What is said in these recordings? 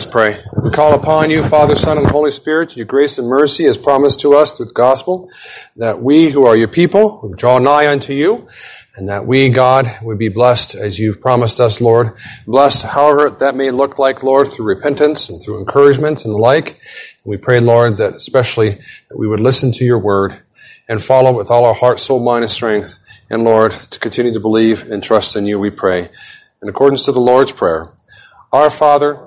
Us pray. We call upon you, Father, Son, and Holy Spirit, your grace and mercy as promised to us through the gospel, that we who are your people would draw nigh unto you, and that we, God, would be blessed as you've promised us, Lord. Blessed, however that may look like, Lord, through repentance and through encouragements and the like. We pray, Lord, that especially that we would listen to your word and follow with all our heart, soul, mind, and strength. And Lord, to continue to believe and trust in you, we pray. In accordance to the Lord's Prayer, Our Father,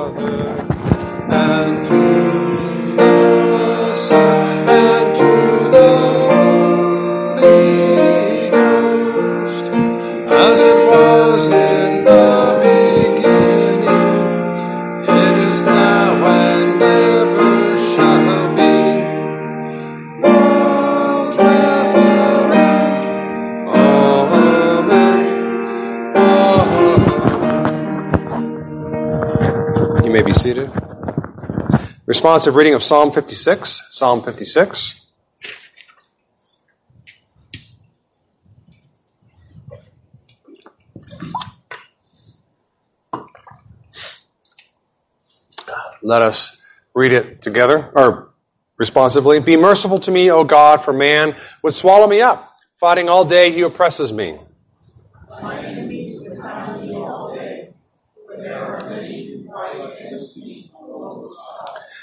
Responsive reading of Psalm 56. Psalm 56. Let us read it together, or responsively. Be merciful to me, O God, for man would swallow me up. Fighting all day, he oppresses me. My enemies surround me all day, for there are many who fight against me on both sides.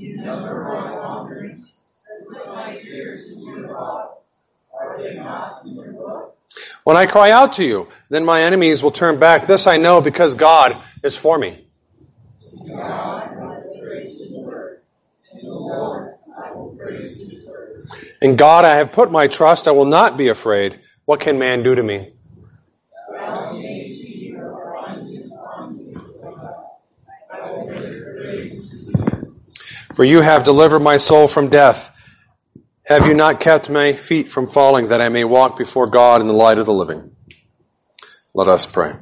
You number my wanderings, and put my tears into your. Are they not in your book? When I cry out to you, then my enemies will turn back. This I know because God is for me. Word. In God I have put my trust. I will not be afraid. What can man do to me? Rouse me to you or find me upon me, O God. I will give praise to you. For you have delivered my soul from death. Have you not kept my feet from falling that I may walk before God in the light of the living? Let us pray.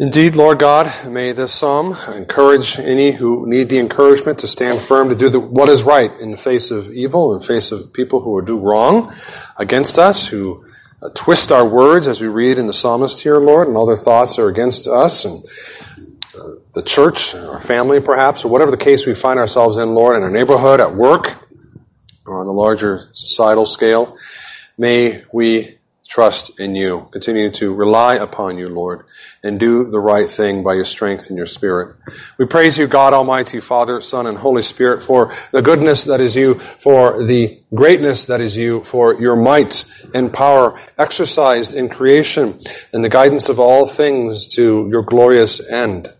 Indeed, Lord God, may this psalm encourage any who need the encouragement to stand firm to do the, what is right in the face of evil, in the face of people who do wrong against us, who uh, twist our words as we read in the psalmist here, Lord, and all their thoughts are against us and the church, our family perhaps, or whatever the case we find ourselves in, Lord, in our neighborhood, at work, or on the larger societal scale. May we trust in you. Continue to rely upon you, Lord, and do the right thing by your strength and your spirit. We praise you, God Almighty, Father, Son, and Holy Spirit, for the goodness that is you, for the greatness that is you, for your might and power exercised in creation and the guidance of all things to your glorious end.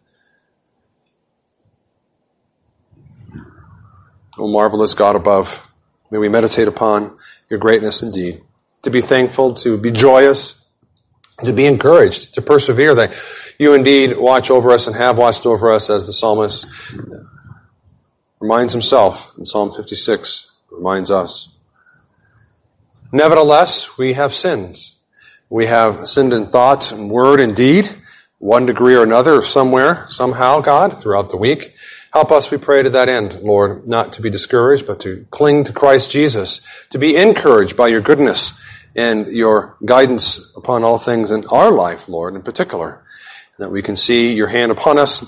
O marvelous God above, may we meditate upon your greatness indeed to be thankful, to be joyous, to be encouraged, to persevere. That you indeed watch over us and have watched over us as the psalmist reminds himself in Psalm 56, reminds us. Nevertheless, we have sinned. We have sinned in thought and word and deed, one degree or another, somewhere, somehow, God, throughout the week. Help us, we pray, to that end, Lord, not to be discouraged, but to cling to Christ Jesus, to be encouraged by your goodness and your guidance upon all things in our life, Lord, in particular, that we can see your hand upon us,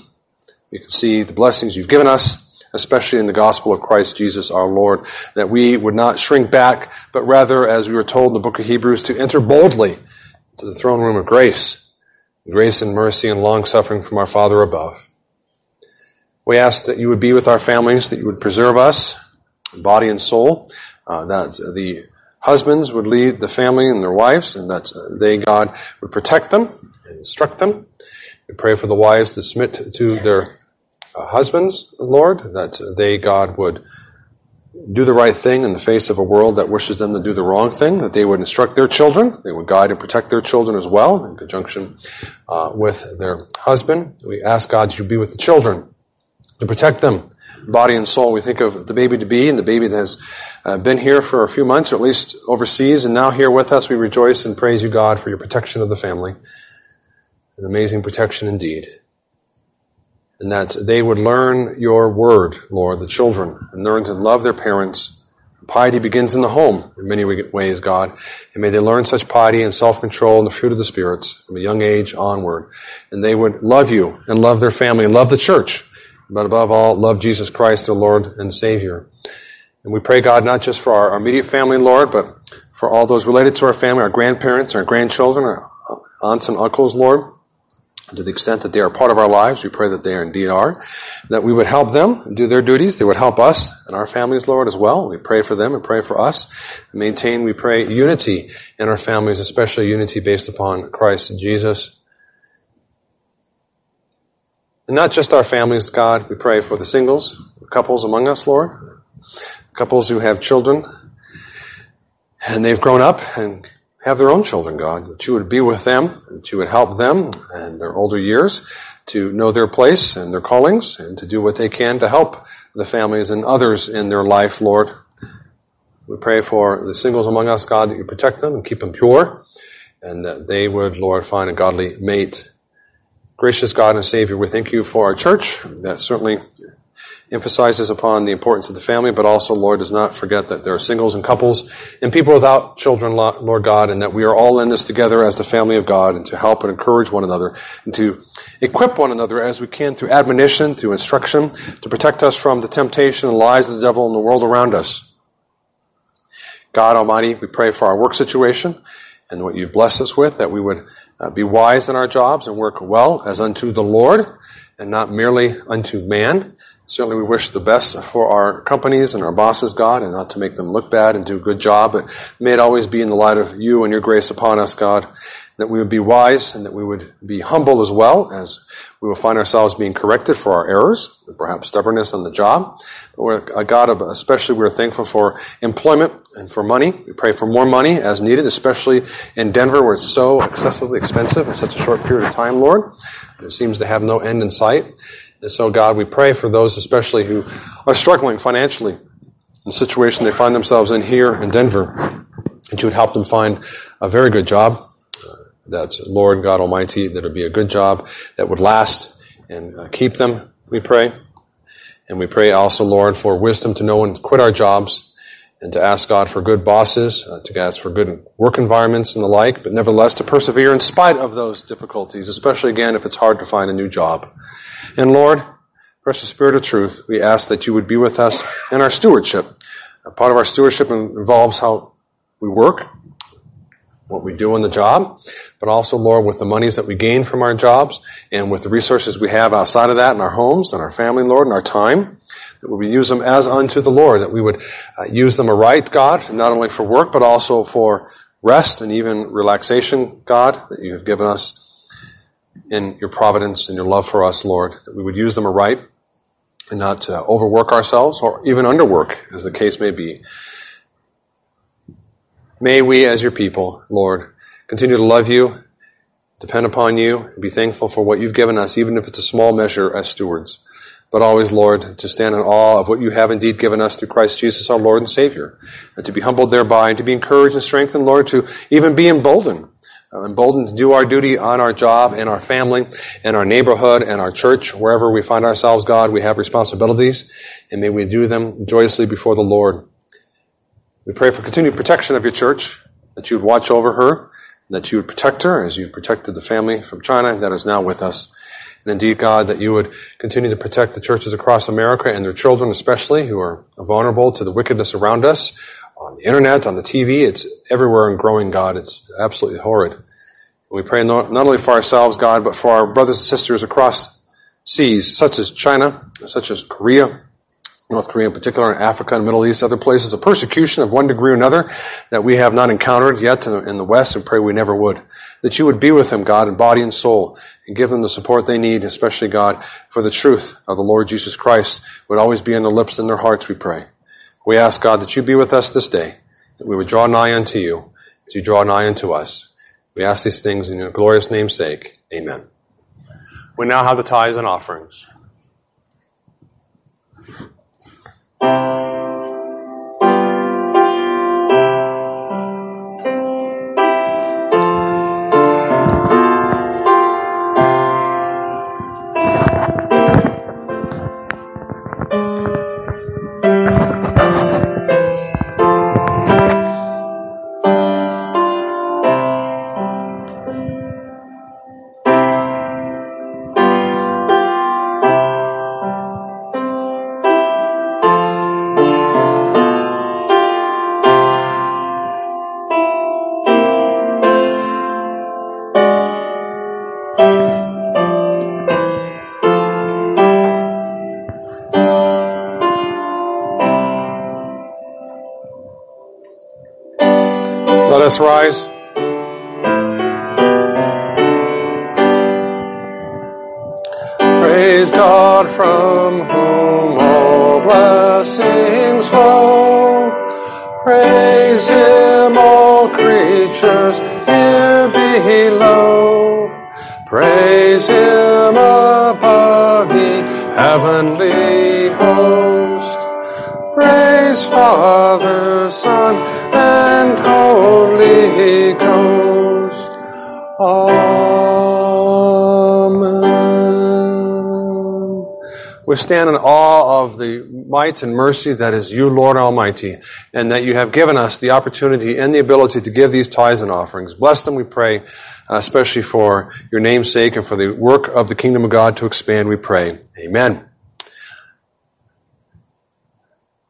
we can see the blessings you've given us, especially in the gospel of Christ Jesus our Lord, that we would not shrink back, but rather, as we were told in the book of Hebrews, to enter boldly to the throne room of grace grace and mercy and long suffering from our Father above. We ask that you would be with our families, that you would preserve us, body and soul, uh, that the husbands would lead the family and their wives, and that they, God, would protect them and instruct them. We pray for the wives to submit to their uh, husbands, Lord, that they, God, would do the right thing in the face of a world that wishes them to do the wrong thing, that they would instruct their children, they would guide and protect their children as well in conjunction uh, with their husband. We ask God to be with the children, to protect them, body and soul. We think of the baby to be and the baby that has uh, been here for a few months, or at least overseas, and now here with us. We rejoice and praise you, God, for your protection of the family. An amazing protection indeed and that they would learn your word, Lord, the children, and learn to love their parents. Piety begins in the home in many ways, God. And may they learn such piety and self-control and the fruit of the spirits from a young age onward. And they would love you and love their family and love the church. But above all, love Jesus Christ, their Lord and Savior. And we pray, God, not just for our immediate family, Lord, but for all those related to our family, our grandparents, our grandchildren, our aunts and uncles, Lord to the extent that they are part of our lives, we pray that they indeed are, that we would help them do their duties. They would help us and our families, Lord, as well. We pray for them and pray for us. Maintain, we pray, unity in our families, especially unity based upon Christ Jesus. And not just our families, God, we pray for the singles, couples among us, Lord, couples who have children, and they've grown up and have their own children, God, that you would be with them, that you would help them in their older years to know their place and their callings and to do what they can to help the families and others in their life, Lord. We pray for the singles among us, God, that you protect them and keep them pure and that they would, Lord, find a godly mate. Gracious God and Savior, we thank you for our church that certainly emphasizes upon the importance of the family, but also, Lord, does not forget that there are singles and couples and people without children, Lord God, and that we are all in this together as the family of God and to help and encourage one another and to equip one another as we can through admonition, through instruction, to protect us from the temptation and lies of the devil and the world around us. God Almighty, we pray for our work situation and what you've blessed us with, that we would uh, be wise in our jobs and work well as unto the Lord and not merely unto man. Certainly we wish the best for our companies and our bosses, God, and not to make them look bad and do a good job, but may it always be in the light of you and your grace upon us, God, that we would be wise and that we would be humble as well as we will find ourselves being corrected for our errors, perhaps stubbornness on the job. But God, especially we're thankful for employment and for money. We pray for more money as needed, especially in Denver where it's so excessively expensive in such a short period of time, Lord. It seems to have no end in sight. And so, God, we pray for those especially who are struggling financially in the situation they find themselves in here in Denver, that you would help them find a very good job. Uh, that Lord God Almighty, that would be a good job that would last and uh, keep them, we pray. And we pray also, Lord, for wisdom to know when to quit our jobs and to ask God for good bosses, uh, to ask for good work environments and the like, but nevertheless to persevere in spite of those difficulties, especially again if it's hard to find a new job. And Lord, precious Spirit of truth, we ask that you would be with us in our stewardship. Part of our stewardship involves how we work, what we do in the job, but also, Lord, with the monies that we gain from our jobs and with the resources we have outside of that in our homes and our family, Lord, and our time, that we would use them as unto the Lord, that we would uh, use them aright, God, not only for work, but also for rest and even relaxation, God, that you have given us in your providence and your love for us, Lord, that we would use them aright and not to overwork ourselves or even underwork, as the case may be. May we, as your people, Lord, continue to love you, depend upon you, and be thankful for what you've given us, even if it's a small measure as stewards. But always, Lord, to stand in awe of what you have indeed given us through Christ Jesus, our Lord and Savior, and to be humbled thereby, and to be encouraged and strengthened, Lord, to even be emboldened uh, emboldened to do our duty on our job and our family and our neighborhood and our church, wherever we find ourselves, God, we have responsibilities, and may we do them joyously before the Lord. We pray for continued protection of your church, that you would watch over her, that you would protect her as you protected the family from China that is now with us. And indeed, God, that you would continue to protect the churches across America and their children especially who are vulnerable to the wickedness around us, on the internet, on the TV. It's everywhere and growing, God. It's absolutely horrid. We pray not only for ourselves, God, but for our brothers and sisters across seas, such as China, such as Korea, North Korea in particular, and Africa and Middle East, other places, a persecution of one degree or another that we have not encountered yet in the West and pray we never would. That you would be with them, God, in body and soul, and give them the support they need, especially, God, for the truth of the Lord Jesus Christ would always be in their lips and their hearts, we pray. We ask, God, that you be with us this day, that we would draw nigh unto you, as you draw nigh unto us. We ask these things in your glorious name's sake. Amen. We now have the tithes and offerings. Us rise. We stand in awe of the might and mercy that is you, Lord Almighty, and that you have given us the opportunity and the ability to give these tithes and offerings. Bless them, we pray, uh, especially for your name's sake and for the work of the kingdom of God to expand, we pray. Amen.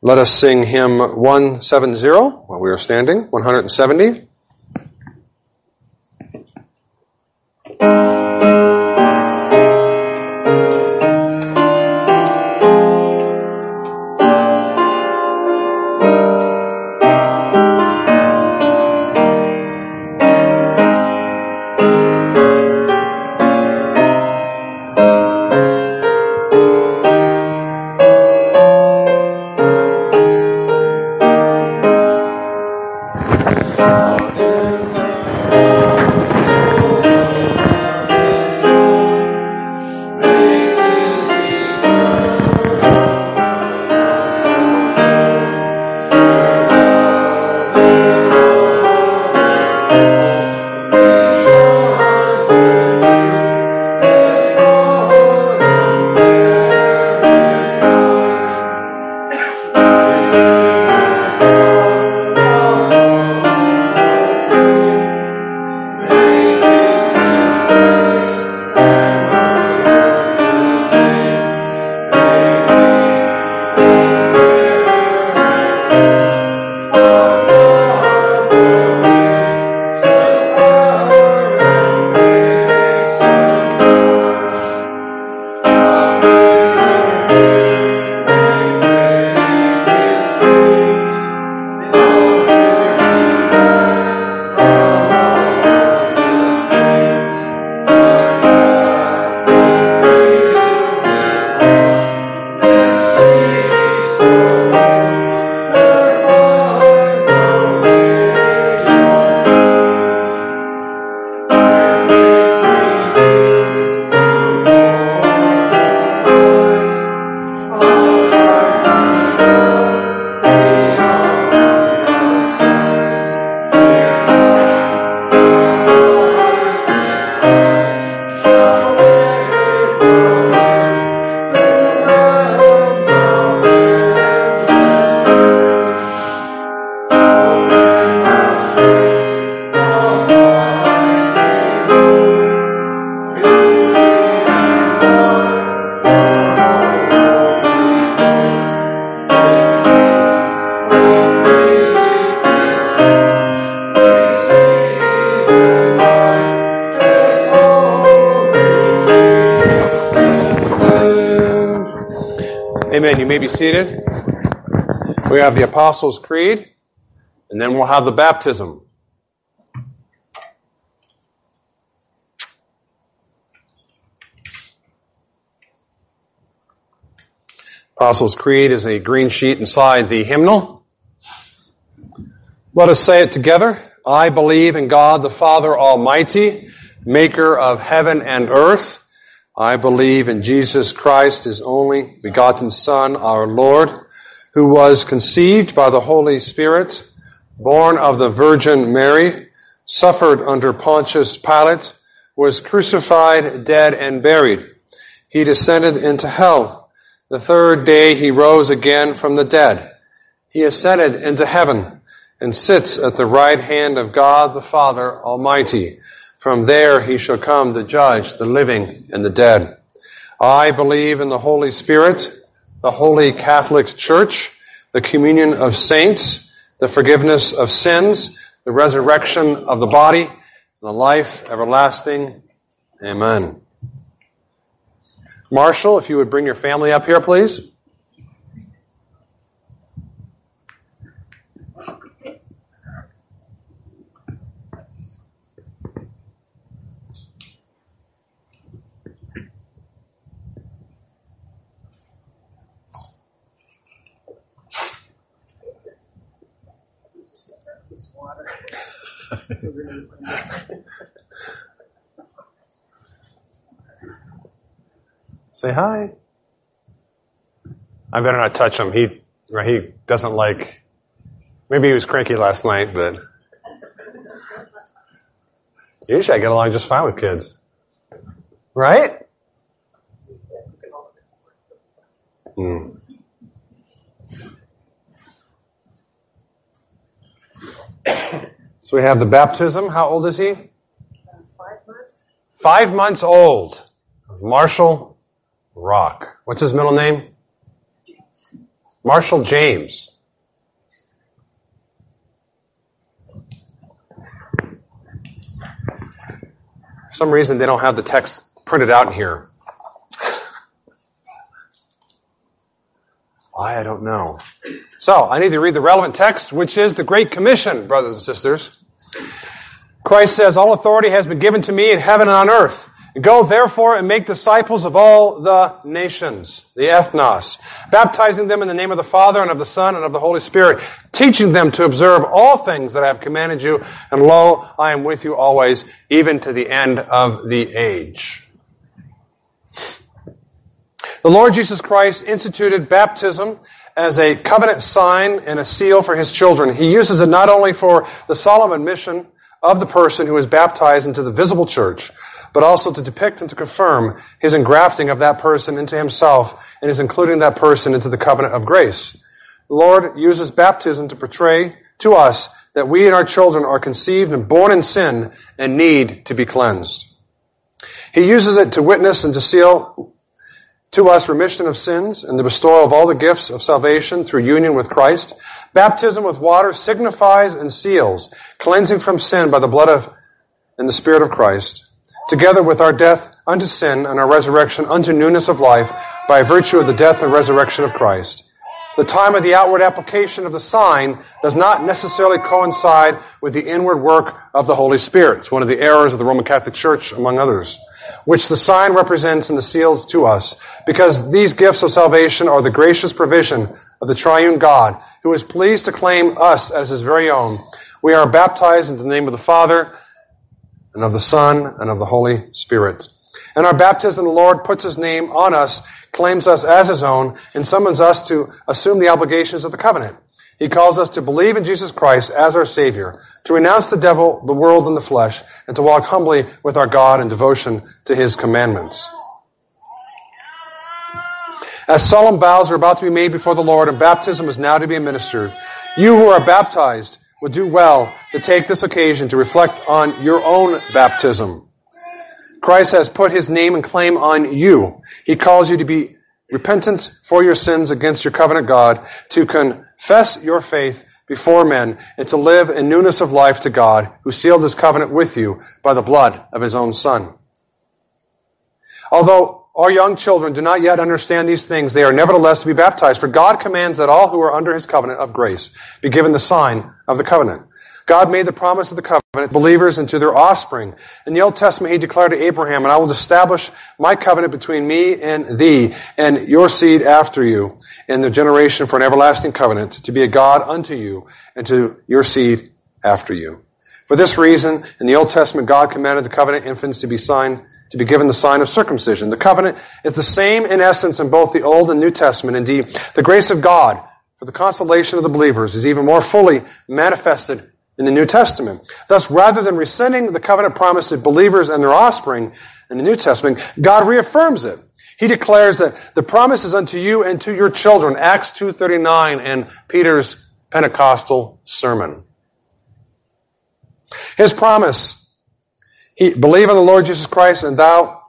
Let us sing hymn 170 while we are standing, 170. May be seated. We have the Apostles' Creed, and then we'll have the baptism. Apostles' Creed is a green sheet inside the hymnal. Let us say it together. I believe in God the Father Almighty, maker of heaven and earth. I believe in Jesus Christ, his only begotten Son, our Lord, who was conceived by the Holy Spirit, born of the Virgin Mary, suffered under Pontius Pilate, was crucified, dead, and buried. He descended into hell. The third day he rose again from the dead. He ascended into heaven and sits at the right hand of God the Father Almighty. From there he shall come to judge the living and the dead. I believe in the Holy Spirit, the Holy Catholic Church, the communion of saints, the forgiveness of sins, the resurrection of the body, and the life everlasting. Amen. Marshall, if you would bring your family up here, please. Say hi. I better not touch him. He he doesn't like. Maybe he was cranky last night, but usually I get along just fine with kids, right? Hmm. So we have the baptism. How old is he? Five months. Five months old. Marshall Rock. What's his middle name? Marshall James. For some reason, they don't have the text printed out in here. Why, I don't know. So, I need to read the relevant text, which is the Great Commission, brothers and sisters. Christ says, All authority has been given to me in heaven and on earth. Go therefore and make disciples of all the nations, the ethnos, baptizing them in the name of the Father and of the Son and of the Holy Spirit, teaching them to observe all things that I have commanded you, and lo, I am with you always, even to the end of the age. The Lord Jesus Christ instituted baptism as a covenant sign and a seal for his children. He uses it not only for the solemn admission of the person who is baptized into the visible church, but also to depict and to confirm his engrafting of that person into himself and his including that person into the covenant of grace. The Lord uses baptism to portray to us that we and our children are conceived and born in sin and need to be cleansed. He uses it to witness and to seal to us remission of sins and the bestowal of all the gifts of salvation through union with Christ. Baptism with water signifies and seals cleansing from sin by the blood of and the Spirit of Christ together with our death unto sin and our resurrection unto newness of life by virtue of the death and resurrection of Christ. The time of the outward application of the sign does not necessarily coincide with the inward work of the Holy Spirit. It's one of the errors of the Roman Catholic Church, among others, which the sign represents and the seals to us, because these gifts of salvation are the gracious provision of the triune God, who is pleased to claim us as his very own. We are baptized into the name of the Father, and of the Son, and of the Holy Spirit. And our baptism, the Lord puts His name on us, claims us as His own, and summons us to assume the obligations of the covenant. He calls us to believe in Jesus Christ as our Savior, to renounce the devil, the world, and the flesh, and to walk humbly with our God in devotion to His commandments. As solemn vows are about to be made before the Lord and baptism is now to be administered, you who are baptized would do well to take this occasion to reflect on your own baptism. Christ has put his name and claim on you. He calls you to be repentant for your sins against your covenant God, to confess your faith before men, and to live in newness of life to God, who sealed his covenant with you by the blood of his own Son. Although our young children do not yet understand these things, they are nevertheless to be baptized. For God commands that all who are under his covenant of grace be given the sign of the covenant. God made the promise of the covenant believers and to their offspring. In the Old Testament, he declared to Abraham, and I will establish my covenant between me and thee and your seed after you in the generation for an everlasting covenant to be a God unto you and to your seed after you. For this reason, in the Old Testament, God commanded the covenant infants to be signed to be given the sign of circumcision. The covenant is the same in essence in both the Old and New Testament. Indeed, the grace of God for the consolation of the believers is even more fully manifested in the New Testament. Thus, rather than rescinding the covenant promise to believers and their offspring in the New Testament, God reaffirms it. He declares that the promise is unto you and to your children, Acts 2.39 and Peter's Pentecostal sermon. His promise believe on the Lord Jesus Christ and thou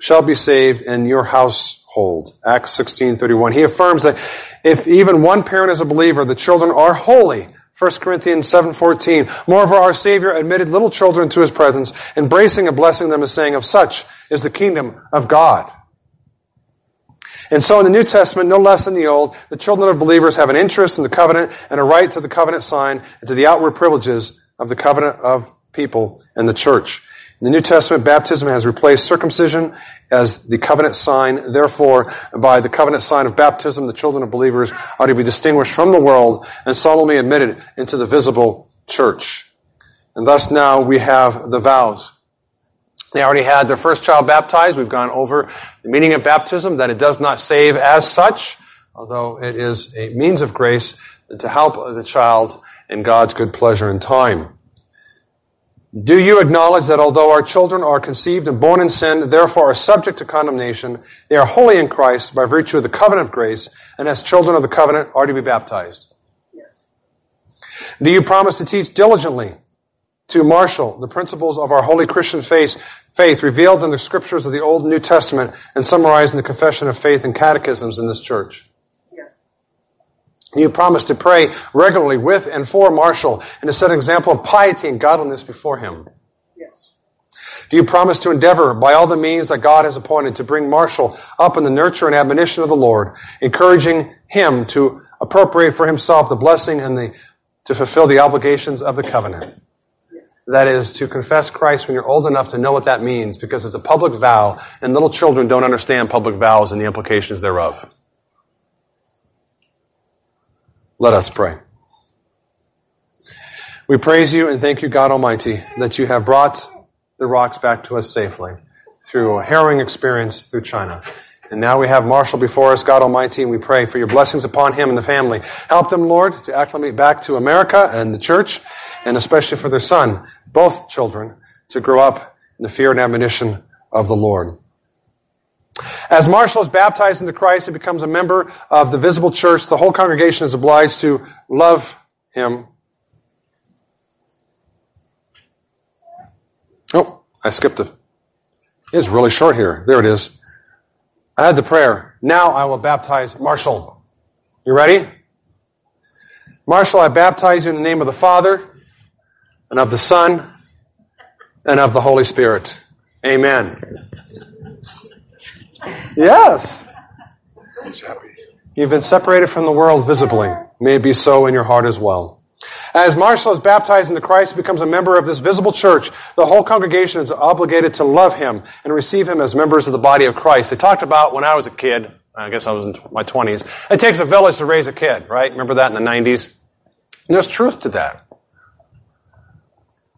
shalt be saved in your household. Acts 16:31. He affirms that if even one parent is a believer, the children are holy. 1 Corinthians 7:14. Moreover, our Savior admitted little children to his presence, embracing and blessing them as saying, "Of such is the kingdom of God." And so in the New Testament, no less than the Old, the children of believers have an interest in the covenant and a right to the covenant sign and to the outward privileges of the covenant of people and the church. In the New Testament, baptism has replaced circumcision as the covenant sign. Therefore, by the covenant sign of baptism, the children of believers are to be distinguished from the world and solemnly admitted into the visible church. And thus now we have the vows. They already had their first child baptized. We've gone over the meaning of baptism, that it does not save as such, although it is a means of grace to help the child in God's good pleasure and time. Do you acknowledge that although our children are conceived and born in sin, therefore are subject to condemnation, they are holy in Christ by virtue of the covenant of grace, and as children of the covenant are to be baptized? Yes. Do you promise to teach diligently to Marshall the principles of our holy Christian faith, faith revealed in the scriptures of the Old and New Testament and summarized in the Confession of Faith and catechisms in this church? You promise to pray regularly with and for Marshall and to set an example of piety and godliness before him. Yes. Do you promise to endeavor by all the means that God has appointed to bring Marshall up in the nurture and admonition of the Lord, encouraging him to appropriate for himself the blessing and the, to fulfill the obligations of the covenant? Yes. That is to confess Christ when you're old enough to know what that means because it's a public vow and little children don't understand public vows and the implications thereof. Let us pray. We praise you and thank you, God Almighty, that you have brought the rocks back to us safely through a harrowing experience through China. And now we have Marshall before us, God Almighty, and we pray for your blessings upon him and the family. Help them, Lord, to acclimate back to America and the church, and especially for their son, both children, to grow up in the fear and admonition of the Lord. As Marshall is baptized into Christ and becomes a member of the visible church, the whole congregation is obliged to love him. Oh, I skipped it. It's really short here. There it is. I had the prayer. Now I will baptize Marshall. You ready? Marshall, I baptize you in the name of the Father and of the Son and of the Holy Spirit. Amen. Yes. You've been separated from the world visibly. May it be so in your heart as well. As Marshall is baptized into Christ, becomes a member of this visible church, the whole congregation is obligated to love him and receive him as members of the body of Christ. They talked about when I was a kid, I guess I was in my 20s, it takes a village to raise a kid, right? Remember that in the 90s? And there's truth to that.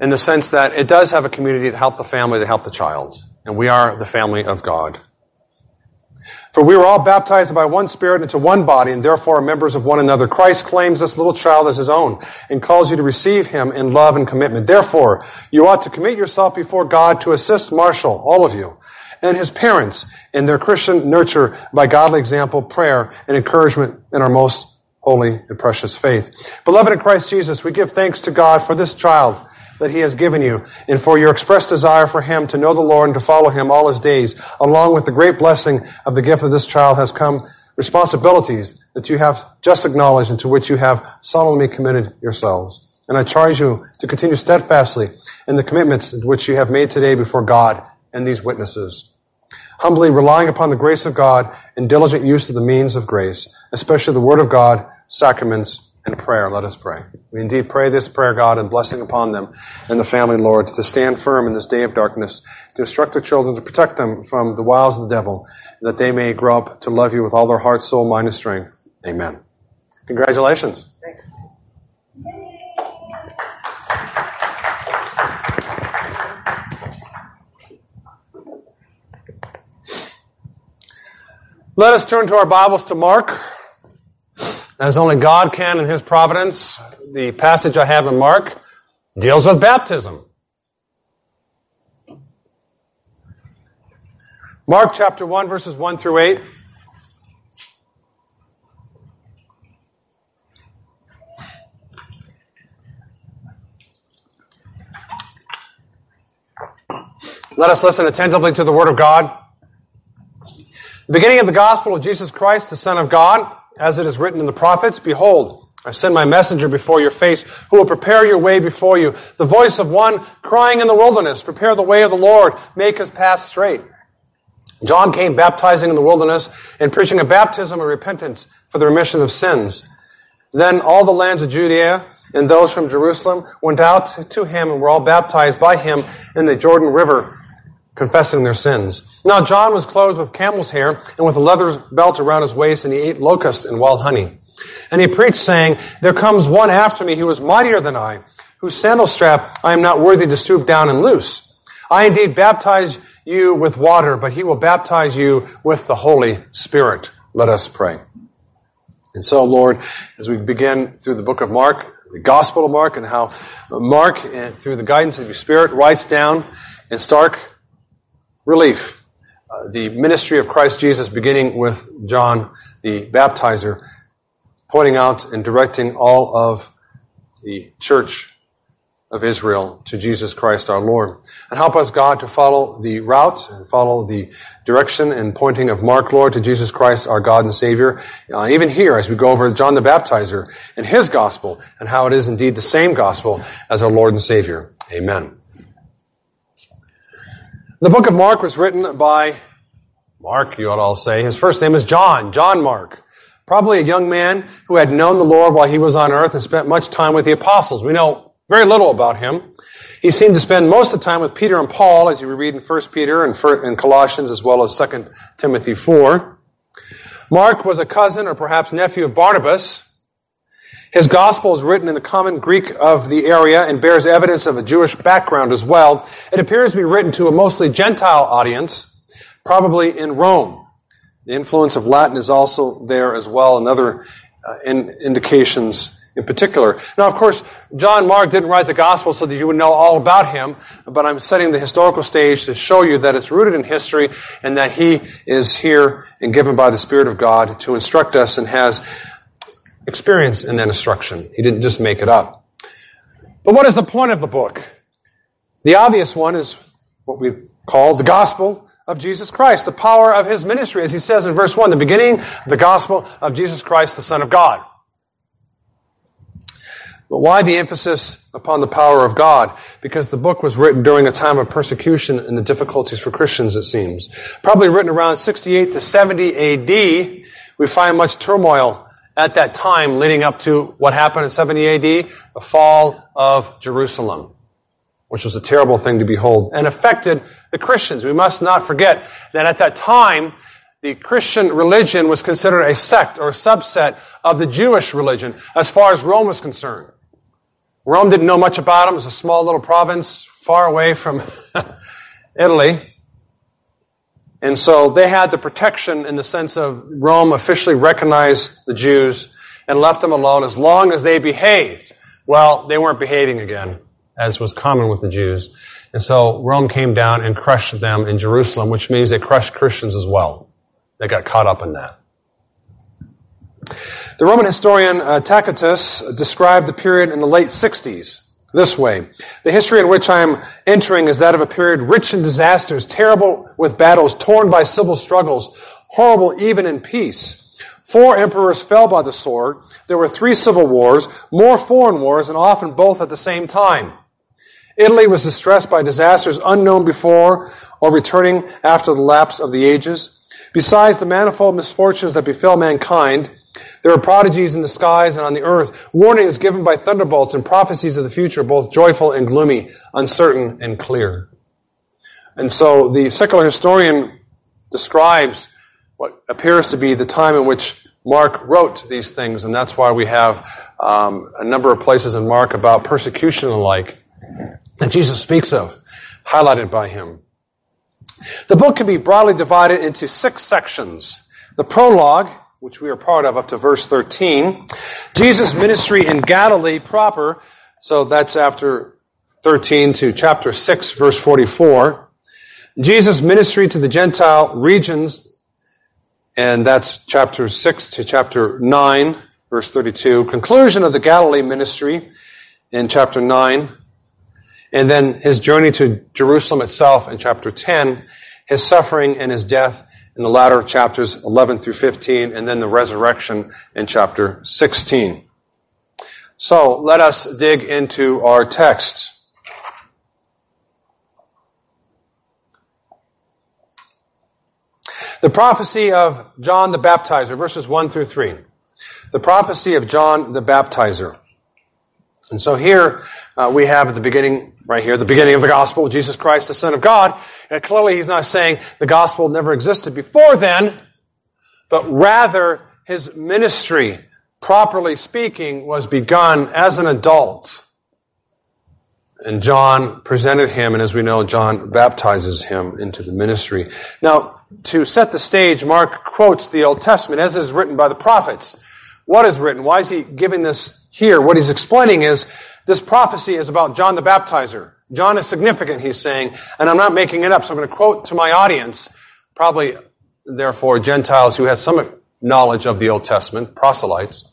In the sense that it does have a community to help the family, to help the child. And we are the family of God. For we were all baptized by one Spirit into one body, and therefore are members of one another. Christ claims this little child as his own, and calls you to receive him in love and commitment. Therefore, you ought to commit yourself before God to assist Marshall, all of you, and his parents in their Christian nurture by godly example, prayer, and encouragement in our most holy and precious faith. Beloved in Christ Jesus, we give thanks to God for this child that he has given you, and for your expressed desire for him to know the Lord and to follow him all his days, along with the great blessing of the gift of this child has come responsibilities that you have just acknowledged and to which you have solemnly committed yourselves. And I charge you to continue steadfastly in the commitments which you have made today before God and these witnesses. humbly relying upon the grace of God and diligent use of the means of grace, especially the Word of God, sacraments, and prayer. Let us pray. We indeed pray this prayer, God, and blessing upon them and the family, Lord, to stand firm in this day of darkness, to instruct their children, to protect them from the wiles of the devil, that they may grow up to love you with all their heart, soul, mind, and strength. Amen. Congratulations. Thanks. Let us turn to our Bibles to Mark. As only God can in His providence, the passage I have in Mark deals with baptism. Mark chapter 1, verses 1 through 8. Let us listen attentively to the Word of God. The beginning of the gospel of Jesus Christ, the Son of God, as it is written in the prophets, Behold, I send my messenger before your face, who will prepare your way before you. The voice of one crying in the wilderness, Prepare the way of the Lord, make his path straight. John came baptizing in the wilderness and preaching a baptism of repentance for the remission of sins. Then all the lands of Judea and those from Jerusalem went out to him and were all baptized by him in the Jordan River confessing their sins. Now John was clothed with camel's hair and with a leather belt around his waist, and he ate locusts and wild honey. And he preached, saying, There comes one after me who is mightier than I, whose sandal strap I am not worthy to stoop down and loose. I indeed baptize you with water, but he will baptize you with the Holy Spirit. Let us pray. And so, Lord, as we begin through the book of Mark, the Gospel of Mark, and how Mark, eh, through the guidance of your Spirit, writes down in stark relief. Uh, the ministry of Christ Jesus, beginning with John the baptizer, pointing out and directing all of the church of Israel to Jesus Christ our Lord. And help us, God, to follow the route and follow the direction and pointing of Mark, Lord, to Jesus Christ our God and Savior. Uh, even here, as we go over John the Baptizer and his gospel and how it is indeed the same gospel as our Lord and Savior. Amen. The book of Mark was written by Mark, you ought to all say. His first name is John, John Mark. Probably a young man who had known the Lord while he was on earth and spent much time with the apostles. We know very little about him. He seemed to spend most of the time with Peter and Paul, as you read in 1 Peter and Colossians, as well as 2 Timothy 4. Mark was a cousin or perhaps nephew of Barnabas, his gospel is written in the common Greek of the area and bears evidence of a Jewish background as well. It appears to be written to a mostly Gentile audience, probably in Rome. The influence of Latin is also there as well, and other uh, in indications in particular. Now, of course, John Mark didn't write the gospel so that you would know all about him, but I'm setting the historical stage to show you that it's rooted in history and that he is here and given by the Spirit of God to instruct us and has experience and then instruction. He didn't just make it up. But what is the point of the book? The obvious one is what we call the gospel of Jesus Christ, the power of his ministry, as he says in verse 1, the beginning of the gospel of Jesus Christ, the Son of God. But why the emphasis upon the power of God? Because the book was written during a time of persecution and the difficulties for Christians, it seems. Probably written around 68 to 70 AD, we find much turmoil at that time leading up to what happened in 70 AD, the fall of Jerusalem, which was a terrible thing to behold and affected the Christians. We must not forget that at that time, the Christian religion was considered a sect or a subset of the Jewish religion as far as Rome was concerned. Rome didn't know much about them. It was a small little province far away from Italy. And so they had the protection in the sense of Rome officially recognized the Jews and left them alone as long as they behaved. Well, they weren't behaving again, as was common with the Jews. And so Rome came down and crushed them in Jerusalem, which means they crushed Christians as well. They got caught up in that. The Roman historian uh, Tacitus described the period in the late 60s this way. The history in which I am entering is that of a period rich in disasters, terrible with battles, torn by civil struggles, horrible even in peace. Four emperors fell by the sword. There were three civil wars, more foreign wars, and often both at the same time. Italy was distressed by disasters unknown before or returning after the lapse of the ages. Besides the manifold misfortunes that befell mankind, there are prodigies in the skies and on the earth, warnings given by thunderbolts and prophecies of the future, both joyful and gloomy, uncertain and clear. And so the secular historian describes what appears to be the time in which Mark wrote these things, and that's why we have um, a number of places in Mark about persecution and the like that Jesus speaks of, highlighted by him. The book can be broadly divided into six sections. The prologue, which we are part of up to verse 13, Jesus' ministry in Galilee proper, so that's after 13 to chapter 6, verse 44. Jesus' ministry to the Gentile regions, and that's chapter 6 to chapter 9, verse 32. Conclusion of the Galilee ministry in chapter 9. And then his journey to Jerusalem itself in chapter 10, his suffering and his death in the latter chapters 11 through 15, and then the resurrection in chapter 16. So let us dig into our text. The prophecy of John the Baptizer, verses 1 through 3. The prophecy of John the Baptizer. And so here uh, we have at the beginning, right here, the beginning of the gospel, of Jesus Christ, the Son of God. And clearly he's not saying the gospel never existed before then, but rather his ministry, properly speaking, was begun as an adult. And John presented him, and as we know, John baptizes him into the ministry. Now, to set the stage, Mark quotes the Old Testament as is written by the prophets. What is written? Why is he giving this here? What he's explaining is this prophecy is about John the Baptizer. John is significant, he's saying, and I'm not making it up. So I'm going to quote to my audience, probably therefore Gentiles who have some knowledge of the Old Testament, proselytes.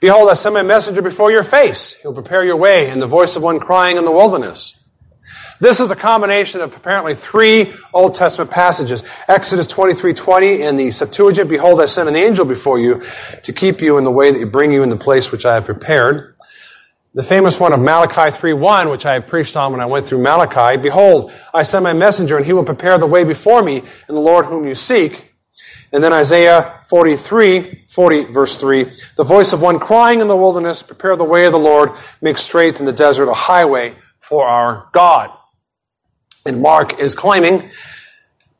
Behold, I send my messenger before your face. He'll prepare your way in the voice of one crying in the wilderness. This is a combination of apparently three Old Testament passages. Exodus 23:20 in the Septuagint, behold I send an angel before you to keep you in the way that you bring you in the place which I have prepared. The famous one of Malachi 3:1, which I preached on when I went through Malachi, behold, I send my messenger and he will prepare the way before me and the Lord whom you seek. And then Isaiah 43, 40 verse 3, the voice of one crying in the wilderness, prepare the way of the Lord, make straight in the desert a highway for our God. And Mark is claiming,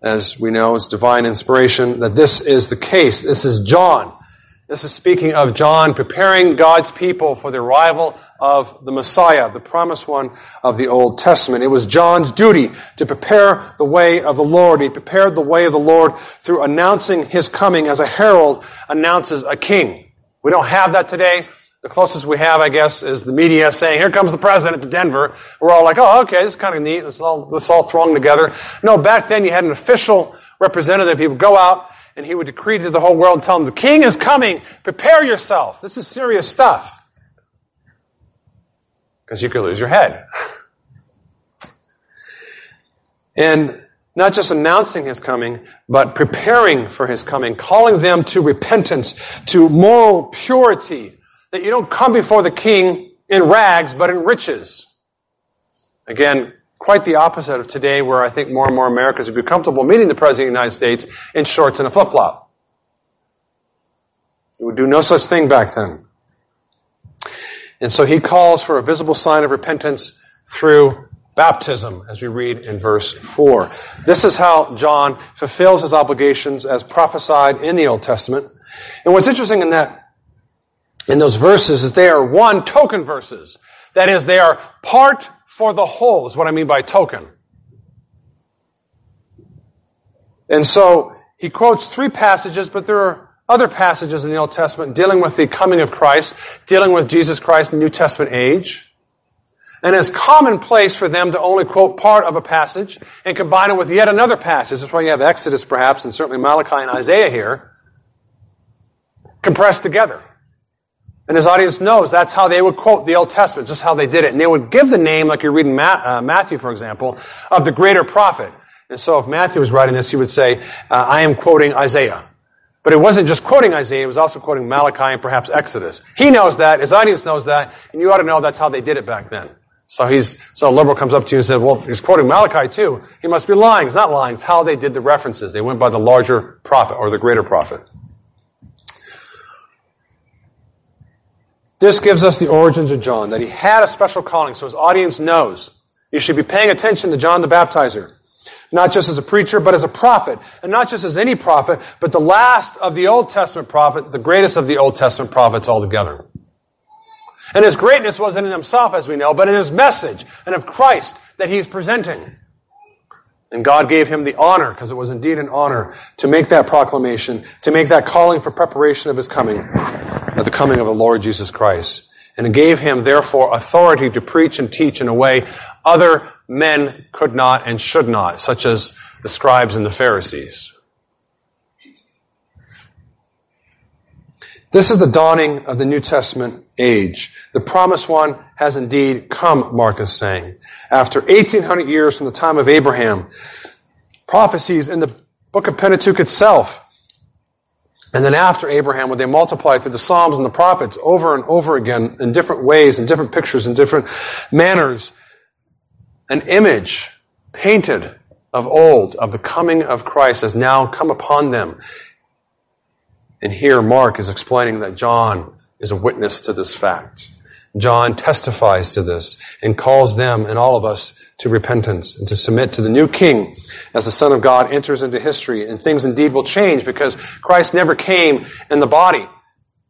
as we know, it's divine inspiration, that this is the case. This is John. This is speaking of John preparing God's people for the arrival of the Messiah, the promised one of the Old Testament. It was John's duty to prepare the way of the Lord. He prepared the way of the Lord through announcing his coming as a herald announces a king. We don't have that today. The closest we have, I guess, is the media saying, here comes the president to Denver. We're all like, oh, okay, this is kind of neat. Let's all, let's all throng together. No, back then you had an official representative. He would go out and he would decree to the whole world and tell them, the king is coming. Prepare yourself. This is serious stuff. Because you could lose your head. and not just announcing his coming, but preparing for his coming, calling them to repentance, to moral purity, that you don't come before the king in rags, but in riches. Again, quite the opposite of today, where I think more and more Americans would be comfortable meeting the President of the United States in shorts and a flip flop. You would do no such thing back then. And so he calls for a visible sign of repentance through baptism, as we read in verse 4. This is how John fulfills his obligations as prophesied in the Old Testament. And what's interesting in that in those verses is they are one token verses. That is, they are part for the whole, is what I mean by token. And so he quotes three passages, but there are other passages in the Old Testament dealing with the coming of Christ, dealing with Jesus Christ in the New Testament age. And it's commonplace for them to only quote part of a passage and combine it with yet another passage. That's why you have Exodus, perhaps, and certainly Malachi and Isaiah here, compressed together. And his audience knows that's how they would quote the Old Testament, just how they did it. And they would give the name, like you're reading uh, Matthew, for example, of the greater prophet. And so if Matthew was writing this, he would say, uh, I am quoting Isaiah. But it wasn't just quoting Isaiah, it was also quoting Malachi and perhaps Exodus. He knows that, his audience knows that, and you ought to know that's how they did it back then. So he's, so a liberal comes up to you and says, well, he's quoting Malachi too. He must be lying. It's not lying. It's how they did the references. They went by the larger prophet or the greater prophet. This gives us the origins of John, that he had a special calling, so his audience knows. You should be paying attention to John the Baptizer. Not just as a preacher, but as a prophet. And not just as any prophet, but the last of the Old Testament prophet, the greatest of the Old Testament prophets altogether. And his greatness wasn't in himself, as we know, but in his message and of Christ that he's presenting. And God gave him the honor, because it was indeed an honor, to make that proclamation, to make that calling for preparation of his coming, of the coming of the Lord Jesus Christ. And it gave him, therefore, authority to preach and teach in a way other men could not and should not, such as the scribes and the Pharisees. This is the dawning of the New Testament age. The promised one has indeed come, Mark is saying. After 1800 years from the time of Abraham, prophecies in the book of Pentateuch itself, and then after Abraham, when they multiply through the Psalms and the prophets over and over again in different ways, in different pictures, in different manners, an image painted of old of the coming of Christ has now come upon them and here Mark is explaining that John is a witness to this fact. John testifies to this and calls them and all of us to repentance and to submit to the new king as the Son of God enters into history. And things indeed will change because Christ never came in the body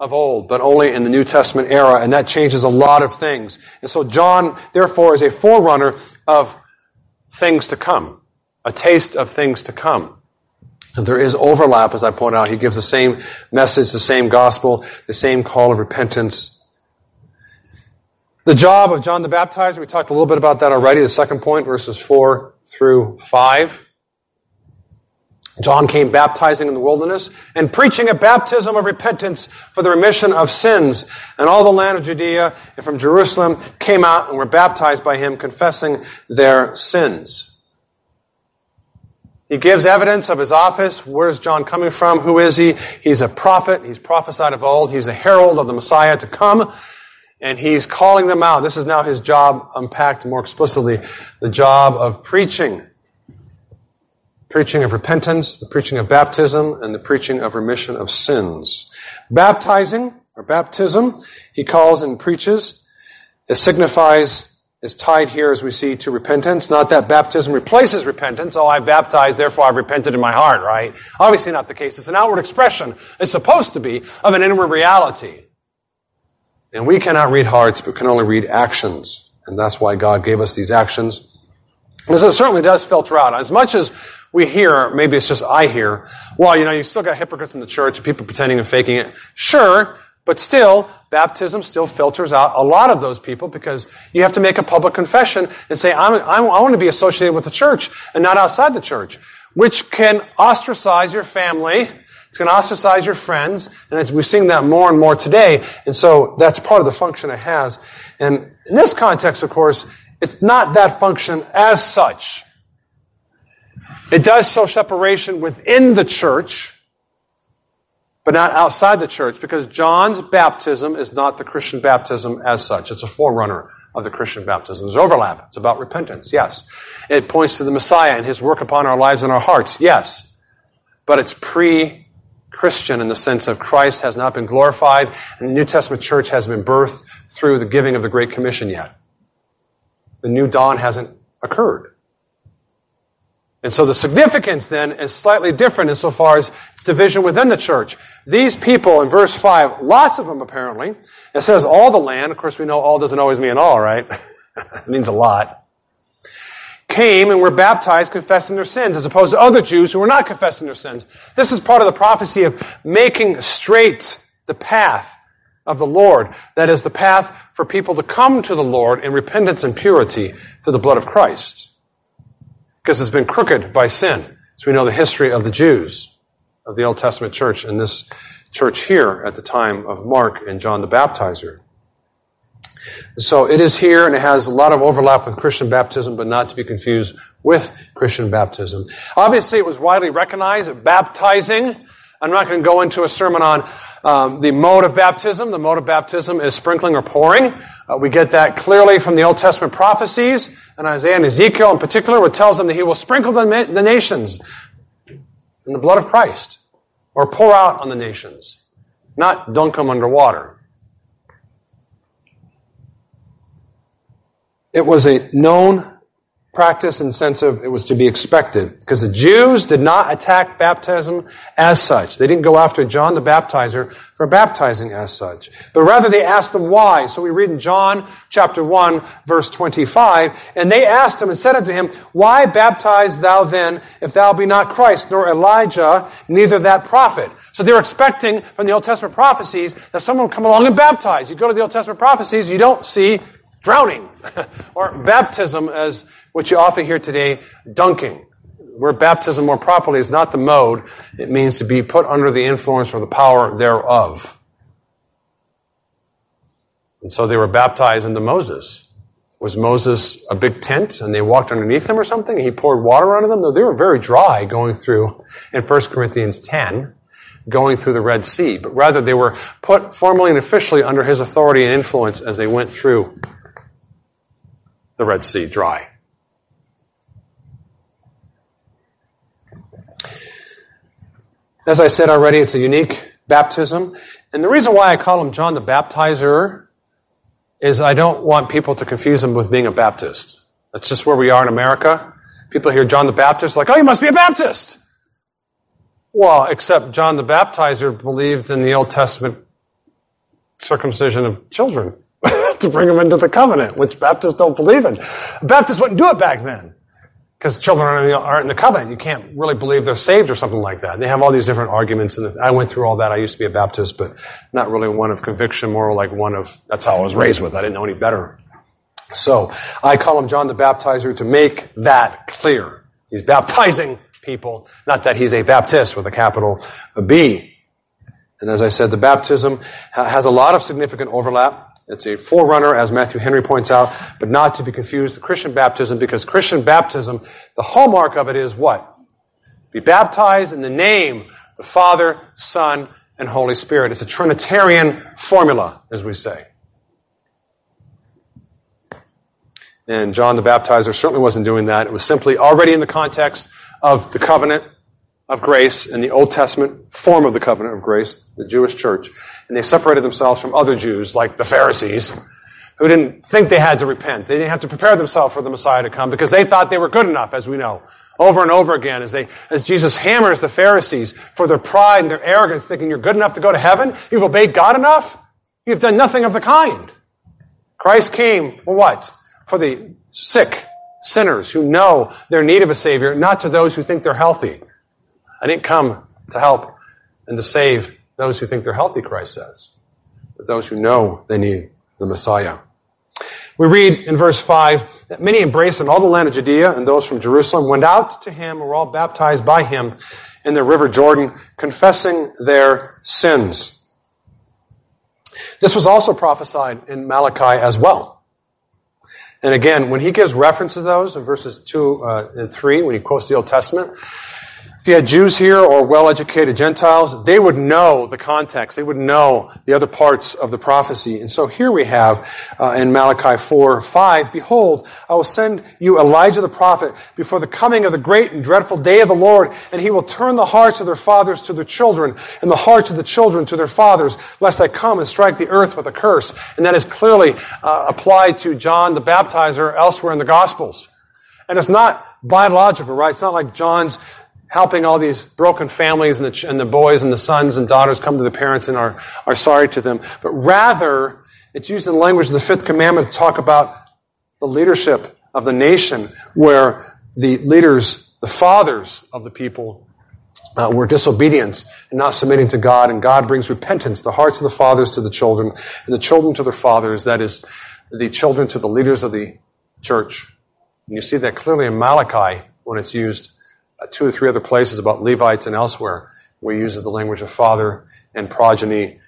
of old, but only in the New Testament era. And that changes a lot of things. And so John, therefore, is a forerunner of things to come, a taste of things to come. There is overlap, as I point out. He gives the same message, the same gospel, the same call of repentance. The job of John the Baptizer, we talked a little bit about that already, the second point, verses 4 through 5. John came baptizing in the wilderness and preaching a baptism of repentance for the remission of sins. And all the land of Judea and from Jerusalem came out and were baptized by him, confessing their sins. He gives evidence of his office. Where's John coming from? Who is he? He's a prophet. He's prophesied of old. He's a herald of the Messiah to come. And he's calling them out. This is now his job unpacked more explicitly. The job of preaching. Preaching of repentance, the preaching of baptism, and the preaching of remission of sins. Baptizing, or baptism, he calls and preaches. It signifies is tied here, as we see, to repentance. Not that baptism replaces repentance. Oh, I've baptized, therefore I've repented in my heart, right? Obviously not the case. It's an outward expression. It's supposed to be of an inward reality. And we cannot read hearts, but can only read actions. And that's why God gave us these actions. Because it certainly does filter out. As much as we hear, maybe it's just I hear, well, you know, you still got hypocrites in the church, people pretending and faking it. Sure, but still, baptism still filters out a lot of those people because you have to make a public confession and say, I'm, I'm, i want to be associated with the church and not outside the church, which can ostracize your family. It's going to ostracize your friends. And as we're seeing that more and more today. And so that's part of the function it has. And in this context, of course, it's not that function as such. It does show separation within the church but not outside the church because John's baptism is not the Christian baptism as such. It's a forerunner of the Christian baptism. There's overlap. It's about repentance, yes. It points to the Messiah and his work upon our lives and our hearts, yes. But it's pre Christian in the sense of Christ has not been glorified and the New Testament church has been birthed through the giving of the Great Commission yet. The new dawn hasn't occurred. And so the significance then is slightly different insofar as its division within the church. These people in verse 5, lots of them apparently, it says all the land, of course we know all doesn't always mean all, right? it means a lot, came and were baptized confessing their sins as opposed to other Jews who were not confessing their sins. This is part of the prophecy of making straight the path of the Lord. That is the path for people to come to the Lord in repentance and purity through the blood of Christ because it's been crooked by sin. So we know the history of the Jews of the Old Testament church and this church here at the time of Mark and John the Baptizer. So it is here and it has a lot of overlap with Christian baptism, but not to be confused with Christian baptism. Obviously, it was widely recognized baptizing, I'm not going to go into a sermon on Um, the mode of baptism, the mode of baptism is sprinkling or pouring. Uh, we get that clearly from the Old Testament prophecies, and Isaiah and Ezekiel in particular, which tells them that he will sprinkle the, the nations in the blood of Christ, or pour out on the nations, not dunk them under water. It was a known practice in sense of it was to be expected because the Jews did not attack baptism as such. They didn't go after John the baptizer for baptizing as such, but rather they asked him why. So we read in John chapter 1 verse 25, and they asked him and said unto him, why baptize thou then if thou be not Christ, nor Elijah, neither that prophet? So they're expecting from the Old Testament prophecies that someone would come along and baptize. You go to the Old Testament prophecies, you don't see drowning or baptism as what you often hear today, dunking. Where baptism more properly is not the mode, it means to be put under the influence or the power thereof. And so they were baptized into Moses. Was Moses a big tent and they walked underneath him or something and he poured water onto them? No, they were very dry going through in 1 Corinthians 10, going through the Red Sea. But rather they were put formally and officially under his authority and influence as they went through the Red Sea dry. As I said already, it's a unique baptism. And the reason why I call him John the Baptizer is I don't want people to confuse him with being a Baptist. That's just where we are in America. People hear John the Baptist like, oh, you must be a Baptist. Well, except John the Baptizer believed in the Old Testament circumcision of children to bring them into the covenant, which Baptists don't believe in. Baptists wouldn't do it back then because children aren't in, the, aren't in, the, covenant. You can't really believe they're saved or something like that. They have all these different arguments, and I went through all that. I used to be a Baptist, but not really one of conviction, more like one of that's how I was raised with. I didn't know any better. So I call him John the Baptizer to make that clear. He's baptizing people, not that he's a Baptist with a capital B. And as I said, the baptism has a lot of significant overlap. It's a forerunner, as Matthew Henry points out, but not to be confused with Christian baptism, because Christian baptism, the hallmark of it is what? Be baptized in the name the Father, Son, and Holy Spirit. It's a Trinitarian formula, as we say. And John the Baptizer certainly wasn't doing that. It was simply already in the context of the covenant of grace in the Old Testament form of the covenant of grace, the Jewish church and they separated themselves from other Jews, like the Pharisees, who didn't think they had to repent. They didn't have to prepare themselves for the Messiah to come because they thought they were good enough, as we know. Over and over again, as they, as Jesus hammers the Pharisees for their pride and their arrogance, thinking you're good enough to go to heaven? You've obeyed God enough? You've done nothing of the kind. Christ came for what? For the sick, sinners who know their need of a Savior, not to those who think they're healthy. I didn't come to help and to save those who think they're healthy, Christ says, but those who know they need the Messiah. We read in verse 5 that many embraced him, all the land of Judea and those from Jerusalem went out to him and were all baptized by him in the river Jordan, confessing their sins. This was also prophesied in Malachi as well. And again, when he gives reference to those in verses 2 uh, and 3, when he quotes the Old Testament, if you had Jews here or well-educated Gentiles, they would know the context. They would know the other parts of the prophecy. And so here we have uh, in Malachi 4, 5, Behold, I will send you Elijah the prophet before the coming of the great and dreadful day of the Lord, and he will turn the hearts of their fathers to their children, and the hearts of the children to their fathers, lest I come and strike the earth with a curse. And that is clearly uh, applied to John the baptizer elsewhere in the Gospels. And it's not biological, right? It's not like John's helping all these broken families and the, and the boys and the sons and daughters come to the parents and are, are sorry to them. But rather, it's used in the language of the fifth commandment to talk about the leadership of the nation where the leaders, the fathers of the people, uh, were disobedient and not submitting to God, and God brings repentance, the hearts of the fathers to the children, and the children to their fathers, that is, the children to the leaders of the church. And you see that clearly in Malachi when it's used Uh, two or three other places about Levites and elsewhere where he uses the language of father and progeny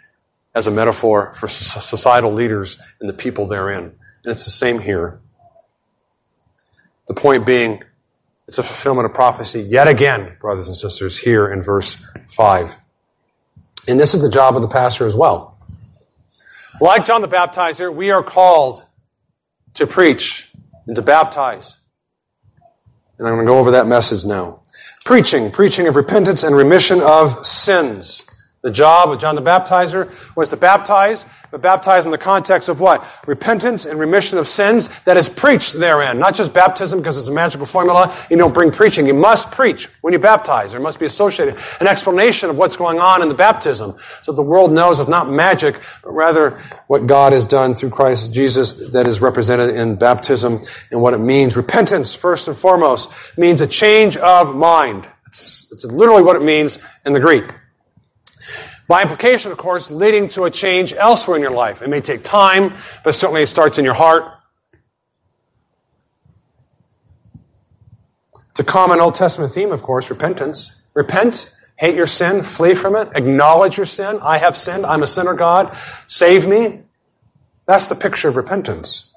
as a metaphor for societal leaders and the people therein. And it's the same here. The point being, it's a fulfillment of prophecy yet again, brothers and sisters, here in verse 5. And this is the job of the pastor as well. Like John the Baptizer, we are called to preach and to baptize. And I'm going to go over that message now. Preaching, preaching of repentance and remission of sins. The job of John the Baptizer was to baptize, but baptize in the context of what? Repentance and remission of sins that is preached therein. Not just baptism because it's a magical formula. You don't bring preaching. You must preach when you baptize. There must be associated an explanation of what's going on in the baptism so the world knows it's not magic, but rather what God has done through Christ Jesus that is represented in baptism and what it means. Repentance, first and foremost, means a change of mind. It's, it's literally what it means in the Greek. By implication, of course, leading to a change elsewhere in your life. It may take time, but certainly it starts in your heart. It's a common Old Testament theme, of course, repentance. Repent, hate your sin, flee from it, acknowledge your sin. I have sinned. I'm a sinner, God. Save me. That's the picture of repentance.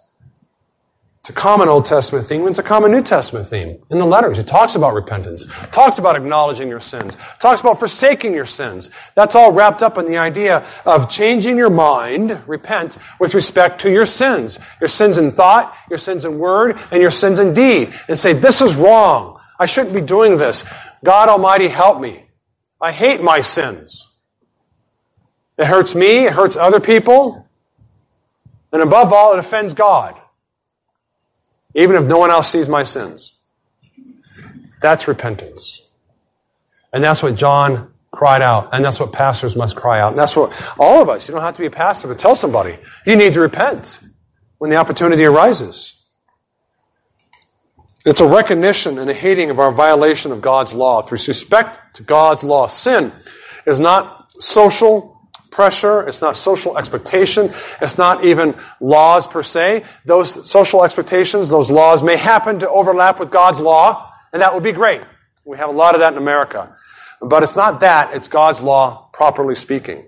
It's a common Old Testament theme, it's a common New Testament theme. In the letters, it talks about repentance, talks about acknowledging your sins, talks about forsaking your sins. That's all wrapped up in the idea of changing your mind, repent, with respect to your sins. Your sins in thought, your sins in word, and your sins in deed. And say, this is wrong. I shouldn't be doing this. God Almighty, help me. I hate my sins. It hurts me, it hurts other people, and above all, it offends God even if no one else sees my sins. That's repentance. And that's what John cried out. And that's what pastors must cry out. And that's what all of us, you don't have to be a pastor to tell somebody. You need to repent when the opportunity arises. It's a recognition and a hating of our violation of God's law. through respect to God's law, sin is not social pressure. It's not social expectation. It's not even laws per se. Those social expectations, those laws may happen to overlap with God's law, and that would be great. We have a lot of that in America. But it's not that, it's God's law, properly speaking.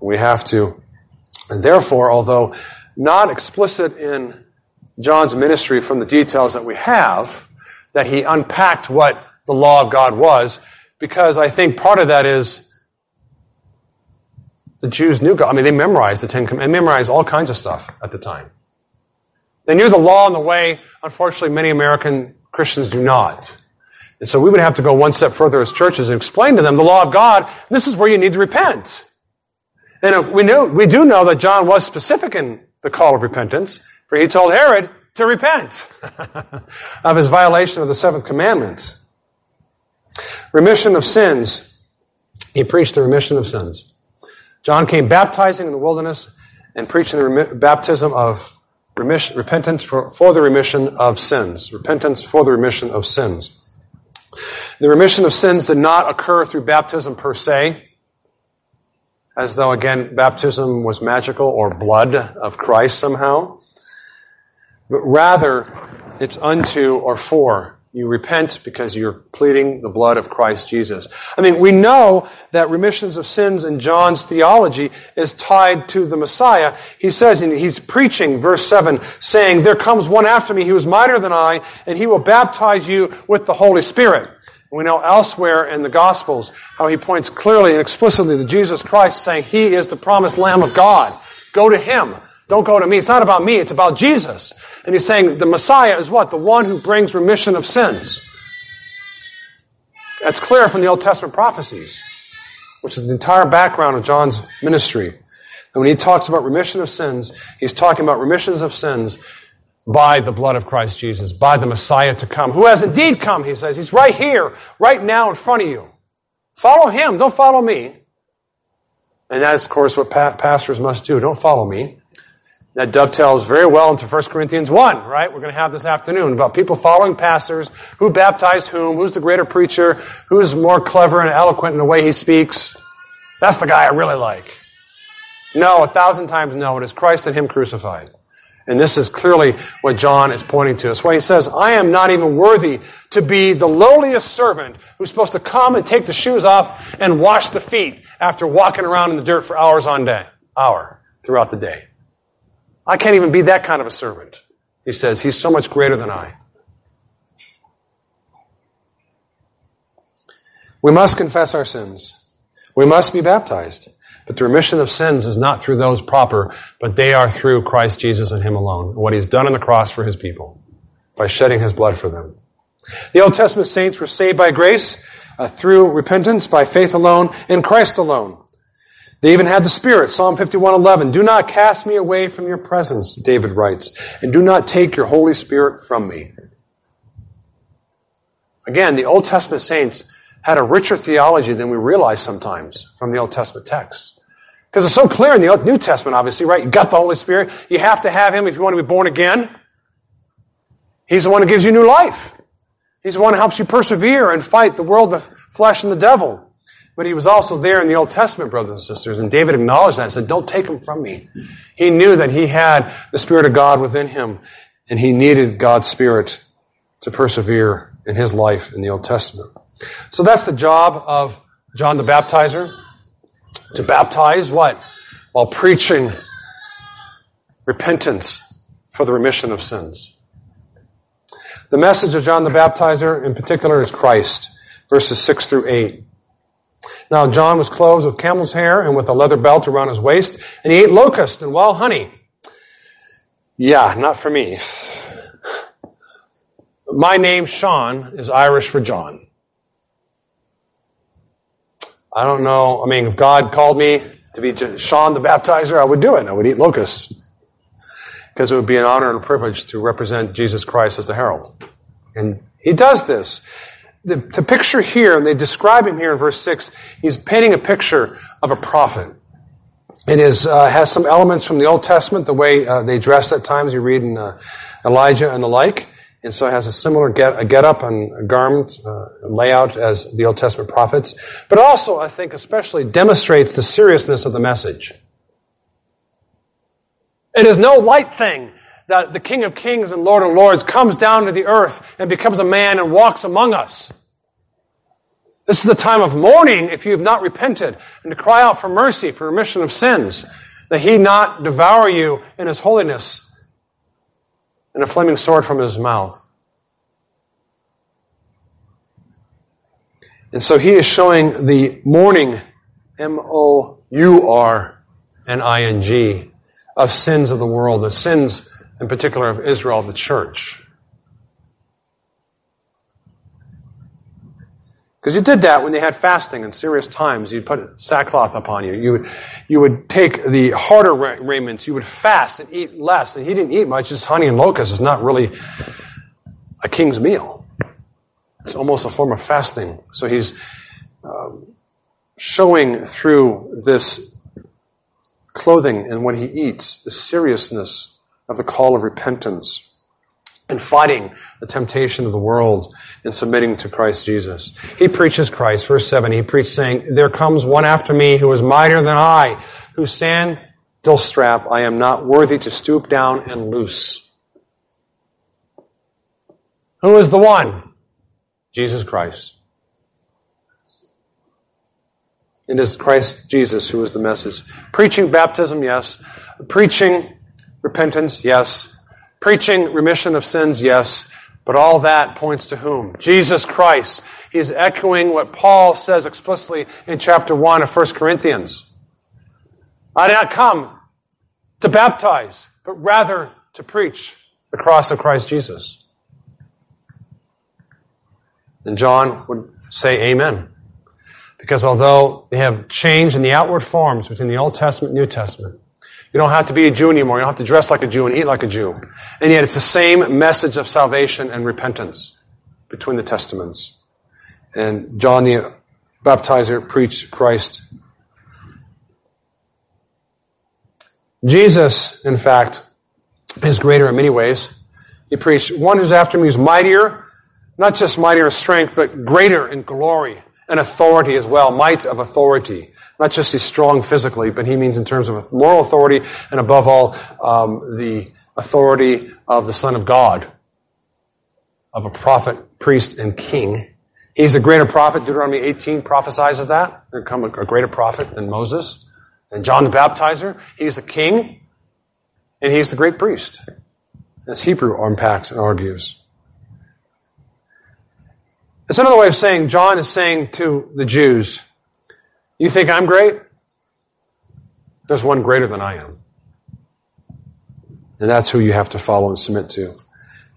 We have to, and therefore, although not explicit in John's ministry from the details that we have, that he unpacked what the law of God was, because I think part of that is the Jews knew God. I mean, they memorized the Ten Commandments, they memorized all kinds of stuff at the time. They knew the law and the way. Unfortunately, many American Christians do not. And so we would have to go one step further as churches and explain to them the law of God. This is where you need to repent. And uh, we know, we do know that John was specific in the call of repentance, for he told Herod to repent of his violation of the seventh commandment. Remission of sins. He preached the remission of sins. John came baptizing in the wilderness and preaching the remi- baptism of remission, repentance for, for the remission of sins. Repentance for the remission of sins. The remission of sins did not occur through baptism per se, as though, again, baptism was magical or blood of Christ somehow, but rather it's unto or for you repent because you're pleading the blood of Christ Jesus. I mean, we know that remissions of sins in John's theology is tied to the Messiah. He says, and he's preaching, verse 7, saying, There comes one after me who is mightier than I, and he will baptize you with the Holy Spirit. We know elsewhere in the Gospels how he points clearly and explicitly to Jesus Christ, saying, He is the promised Lamb of God. Go to him. Don't go to me. It's not about me. It's about Jesus. And he's saying the Messiah is what? The one who brings remission of sins. That's clear from the Old Testament prophecies, which is the entire background of John's ministry. And when he talks about remission of sins, he's talking about remissions of sins by the blood of Christ Jesus, by the Messiah to come, who has indeed come, he says. He's right here, right now in front of you. Follow him, don't follow me. And that's, of course, what pa- pastors must do. Don't follow me. That dovetails very well into 1 Corinthians 1, right? We're going to have this afternoon about people following pastors, who baptized whom, who's the greater preacher, who's more clever and eloquent in the way he speaks. That's the guy I really like. No, a thousand times no. It is Christ and Him crucified. And this is clearly what John is pointing to. That's why he says, I am not even worthy to be the lowliest servant who's supposed to come and take the shoes off and wash the feet after walking around in the dirt for hours on day, hour throughout the day. I can't even be that kind of a servant. He says, He's so much greater than I. We must confess our sins. We must be baptized. But the remission of sins is not through those proper, but they are through Christ Jesus and Him alone, what He's done on the cross for His people, by shedding His blood for them. The Old Testament saints were saved by grace uh, through repentance, by faith alone, in Christ alone. They even had the Spirit. Psalm 51:11. Do not cast me away from your presence, David writes, and do not take your Holy Spirit from me. Again, the Old Testament saints had a richer theology than we realize sometimes from the Old Testament text. Because it's so clear in the New Testament, obviously, right? You got the Holy Spirit. You have to have Him if you want to be born again. He's the one who gives you new life. He's the one who helps you persevere and fight the world, the flesh, and the devil. But he was also there in the Old Testament, brothers and sisters, and David acknowledged that and said, Don't take him from me. He knew that he had the Spirit of God within him, and he needed God's Spirit to persevere in his life in the Old Testament. So that's the job of John the Baptizer. To baptize what? While preaching repentance for the remission of sins. The message of John the Baptizer in particular is Christ, verses 6 through 8. Now John was clothed with camel's hair and with a leather belt around his waist, and he ate locust and wild honey. Yeah, not for me. My name, Sean, is Irish for John. I don't know. I mean, if God called me to be Sean the baptizer, I would do it. I would eat locusts. Because it would be an honor and a privilege to represent Jesus Christ as the herald. And he does this. The, the picture here, and they describe him here in verse 6, he's painting a picture of a prophet. It is, uh, has some elements from the Old Testament, the way uh, they dressed at times. You read in uh, Elijah and the like. And so it has a similar get, a get up and garment uh, layout as the Old Testament prophets. But also, I think, especially demonstrates the seriousness of the message. It is no light thing that the King of Kings and Lord of Lords comes down to the earth and becomes a man and walks among us. This is the time of mourning if you have not repented and to cry out for mercy, for remission of sins, that he not devour you in his holiness and a flaming sword from his mouth. And so he is showing the mourning, M O U R N I N G, of sins of the world, the sins in particular of Israel, the church. Because you did that when they had fasting in serious times. You'd put sackcloth upon you. You would, you would take the harder raiments. You would fast and eat less. And he didn't eat much. Just honey and locusts is not really a king's meal. It's almost a form of fasting. So he's um, showing through this clothing and what he eats the seriousness of the call of repentance and fighting the temptation of the world and submitting to Christ Jesus. He preaches Christ. Verse 7, he preached saying, There comes one after me who is mightier than I, whose sandal strap I am not worthy to stoop down and loose. Who is the one? Jesus Christ. It is Christ Jesus who is the message. Preaching baptism, yes. Preaching repentance, yes. Preaching remission of sins, yes. But all that points to whom? Jesus Christ. He's echoing what Paul says explicitly in chapter 1 of 1 Corinthians. I did not come to baptize, but rather to preach the cross of Christ Jesus. And John would say amen. Because although they have changed in the outward forms between the Old Testament and New Testament, you don't have to be a Jew anymore. You don't have to dress like a Jew and eat like a Jew. And yet it's the same message of salvation and repentance between the testaments. And John the baptizer preached Christ. Jesus, in fact, is greater in many ways. He preached, one who's after me is mightier, not just mightier in strength, but greater in glory and authority as well, might of authority. Not just he's strong physically, but he means in terms of moral authority and above all, um, the authority of the Son of God, of a prophet, priest, and king. He's a greater prophet. Deuteronomy 18 prophesies of that. There come a, greater prophet than Moses and John the Baptizer. He's the king, and he's the great priest, as Hebrew unpacks and argues. It's another way of saying John is saying to the Jews, You think I'm great? There's one greater than I am. And that's who you have to follow and submit to.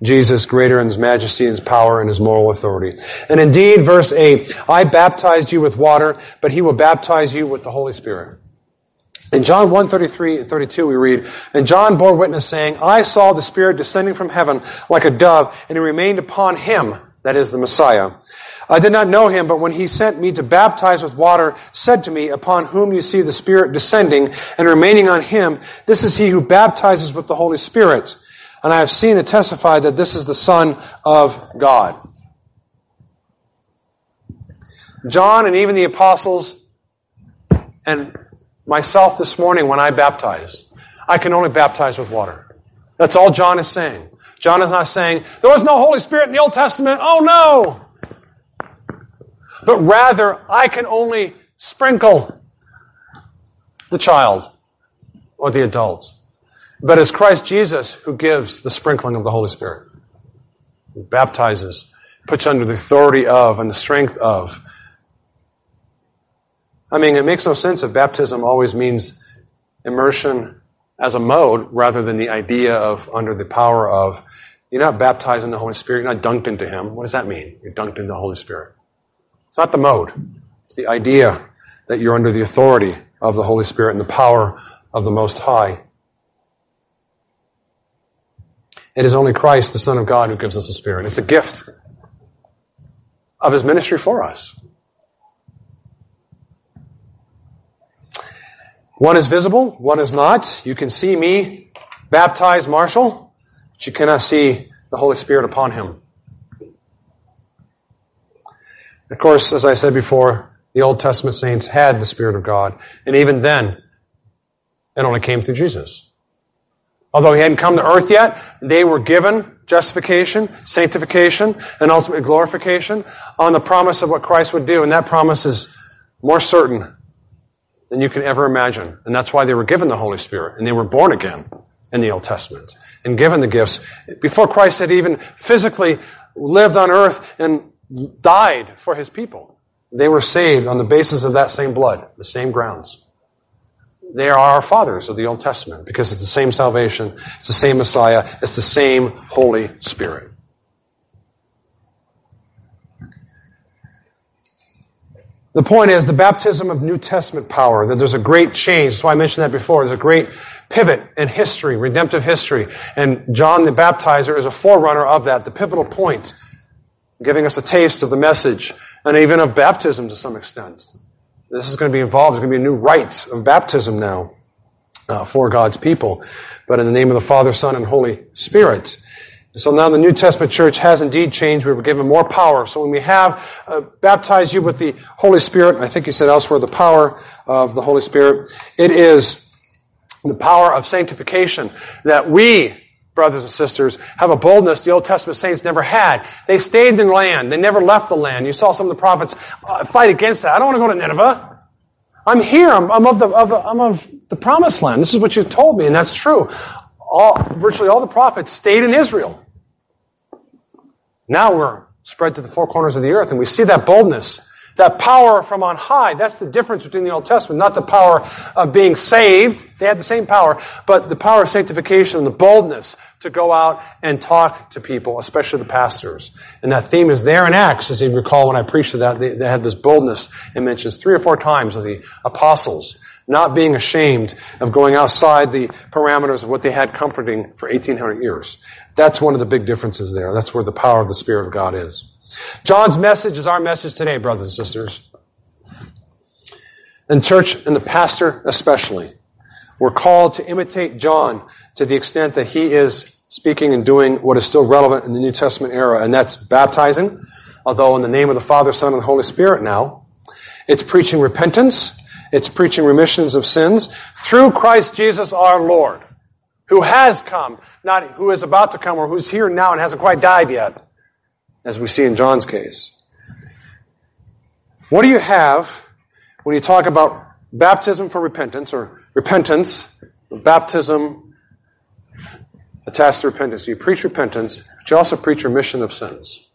Jesus, greater in his majesty and his power and his moral authority. And indeed, verse 8, I baptized you with water, but he will baptize you with the Holy Spirit. In John 1, 33 and 32, we read, And John bore witness, saying, I saw the Spirit descending from heaven like a dove, and it remained upon him, that is the Messiah. I did not know him, but when he sent me to baptize with water, said to me, Upon whom you see the Spirit descending and remaining on him, this is he who baptizes with the Holy Spirit. And I have seen and testified that this is the Son of God. John and even the apostles and myself this morning when I baptize, I can only baptize with water. That's all John is saying. John is not saying, there was no Holy Spirit in the Old Testament. Oh no! But rather, I can only sprinkle the child or the adult. But it's Christ Jesus who gives the sprinkling of the Holy Spirit, who baptizes, puts under the authority of and the strength of. I mean, it makes no sense if baptism always means immersion as a mode rather than the idea of under the power of. You're not baptized in the Holy Spirit, you're not dunked into Him. What does that mean? You're dunked into the Holy Spirit. It's not the mode, it's the idea that you're under the authority of the Holy Spirit and the power of the Most High. It is only Christ, the Son of God, who gives us the Spirit. It's a gift of His ministry for us. One is visible, one is not. You can see me baptize Marshall, cannot see the Holy Spirit upon him. Of course, as I said before, the Old Testament saints had the Spirit of God, and even then, it only came through Jesus. Although he hadn't come to earth yet, they were given justification, sanctification, and ultimately glorification on the promise of what Christ would do. And that promise is more certain than you can ever imagine. And that's why they were given the Holy Spirit and they were born again in the Old Testament and given the gifts. Before Christ had even physically lived on earth and died for his people, they were saved on the basis of that same blood, the same grounds. They are our fathers of the Old Testament because it's the same salvation, it's the same Messiah, it's the same Holy Spirit. The point is the baptism of New Testament power, that there's a great change. That's why I mentioned that before. There's a great pivot in history, redemptive history. And John the Baptizer is a forerunner of that, the pivotal point, giving us a taste of the message and even of baptism to some extent. This is going to be involved. There's going to be a new rite of baptism now uh, for God's people, but in the name of the Father, Son, and Holy Spirit. So now the New Testament church has indeed changed. We were given more power. So when we have uh, baptized you with the Holy Spirit, I think he said elsewhere, the power of the Holy Spirit, it is the power of sanctification that we brothers and sisters, have a boldness the Old Testament saints never had. They stayed in land. They never left the land. You saw some of the prophets uh, fight against that. I don't want to go to Nineveh. I'm here. I'm, I'm of the, of I'm of the promised land. This is what you told me, and that's true. All, virtually all the prophets stayed in Israel. Now we're spread to the four corners of the earth, and we see that boldness that power from on high, that's the difference between the Old Testament. Not the power of being saved. They had the same power, but the power of sanctification and the boldness to go out and talk to people, especially the pastors. And that theme is there in Acts, as you recall when I preached that, they, they had this boldness. It mentions three or four times of the apostles not being ashamed of going outside the parameters of what they had comforting for 1800 years. That's one of the big differences there. That's where the power of the Spirit of God is. John's message is our message today, brothers and sisters. And church and the pastor especially. We're called to imitate John to the extent that he is speaking and doing what is still relevant in the New Testament era, and that's baptizing, although in the name of the Father, Son, and Holy Spirit now. It's preaching repentance. It's preaching remissions of sins through Christ Jesus our Lord, who has come, not who is about to come or who's here now and hasn't quite died yet as we see in John's case. What do you have when you talk about baptism for repentance or repentance, baptism attached to repentance? You preach repentance, but you also preach remission of sins.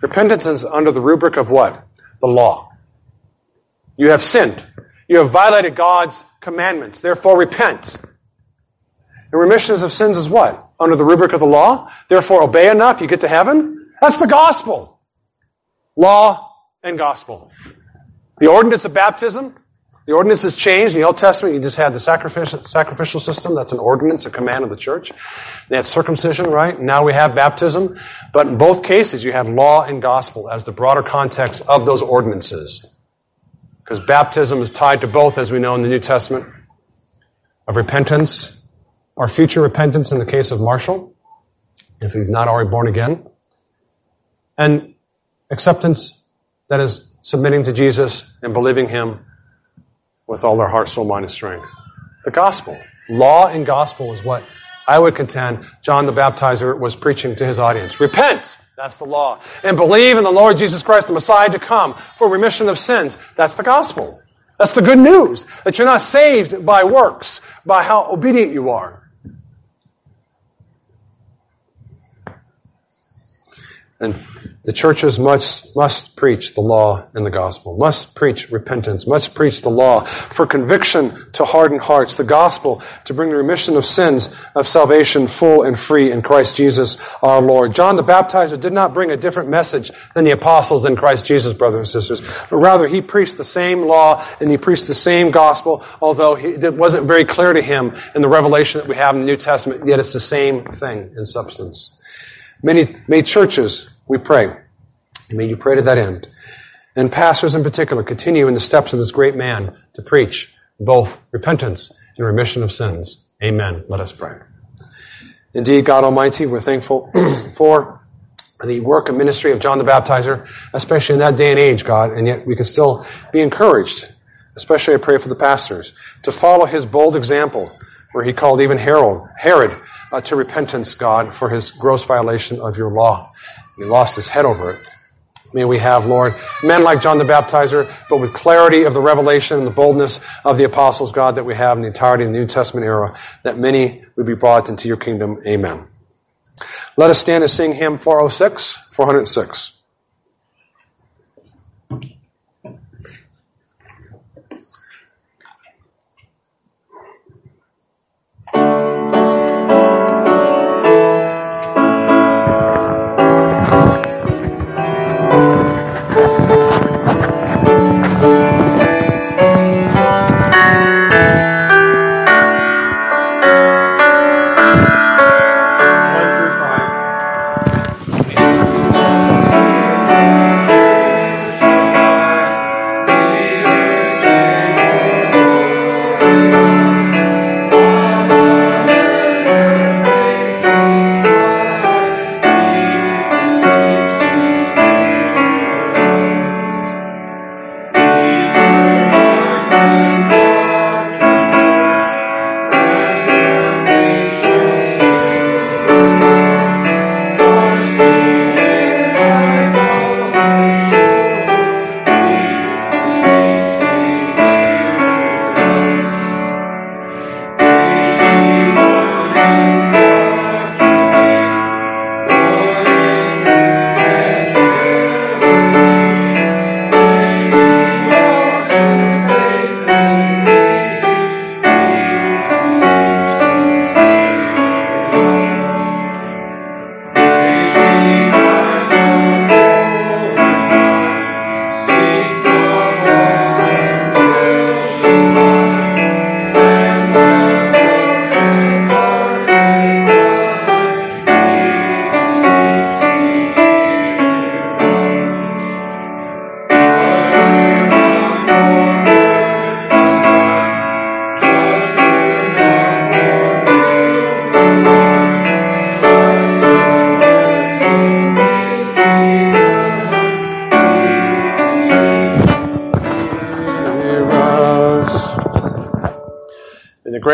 Repentance is under the rubric of what? The law. You have sinned. You have violated God's commandments. Therefore, repent. And remission of sins is what? Under the rubric of the law. Therefore, obey enough, you get to heaven. That's the gospel. Law and gospel. The ordinance of baptism, the ordinance has changed. In the Old Testament, you just had the sacrificial, sacrificial system. That's an ordinance, a command of the church. They had circumcision, right? Now we have baptism. But in both cases, you have law and gospel as the broader context of those ordinances. Because baptism is tied to both, as we know in the New Testament, of repentance, or future repentance in the case of Marshall, if he's not already born again, and acceptance that is submitting to Jesus and believing Him with all their heart, soul, mind, and strength. The gospel. Law and gospel is what I would contend John the Baptizer was preaching to his audience. Repent! That's the law. And believe in the Lord Jesus Christ, the Messiah to come for remission of sins. That's the gospel. That's the good news. That you're not saved by works, by how obedient you are. And the churches must, must preach the law and the gospel, must preach repentance, must preach the law for conviction to harden hearts, the gospel to bring the remission of sins of salvation full and free in Christ Jesus our Lord. John the Baptizer did not bring a different message than the apostles than Christ Jesus, brothers and sisters, but rather he preached the same law and he preached the same gospel, although it wasn't very clear to him in the revelation that we have in the New Testament, yet it's the same thing in substance. Many, many churches, we pray, may you pray to that end. And pastors in particular continue in the steps of this great man to preach both repentance and remission of sins. Amen. Let us pray. Indeed, God Almighty, we're thankful for the work and ministry of John the Baptizer, especially in that day and age, God, and yet we can still be encouraged, especially I pray for the pastors, to follow his bold example, where he called even Herod, Herod uh, to repentance, God, for his gross violation of your law. He lost his head over it. May we have, Lord, men like John the Baptizer, but with clarity of the revelation and the boldness of the apostles, God, that we have in the entirety of the New Testament era, that many would be brought into your kingdom. Amen. Let us stand and sing hymn 406, 406.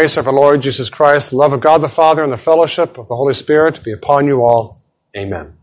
Grace of our Lord Jesus Christ, the love of God the Father, and the fellowship of the Holy Spirit be upon you all. Amen.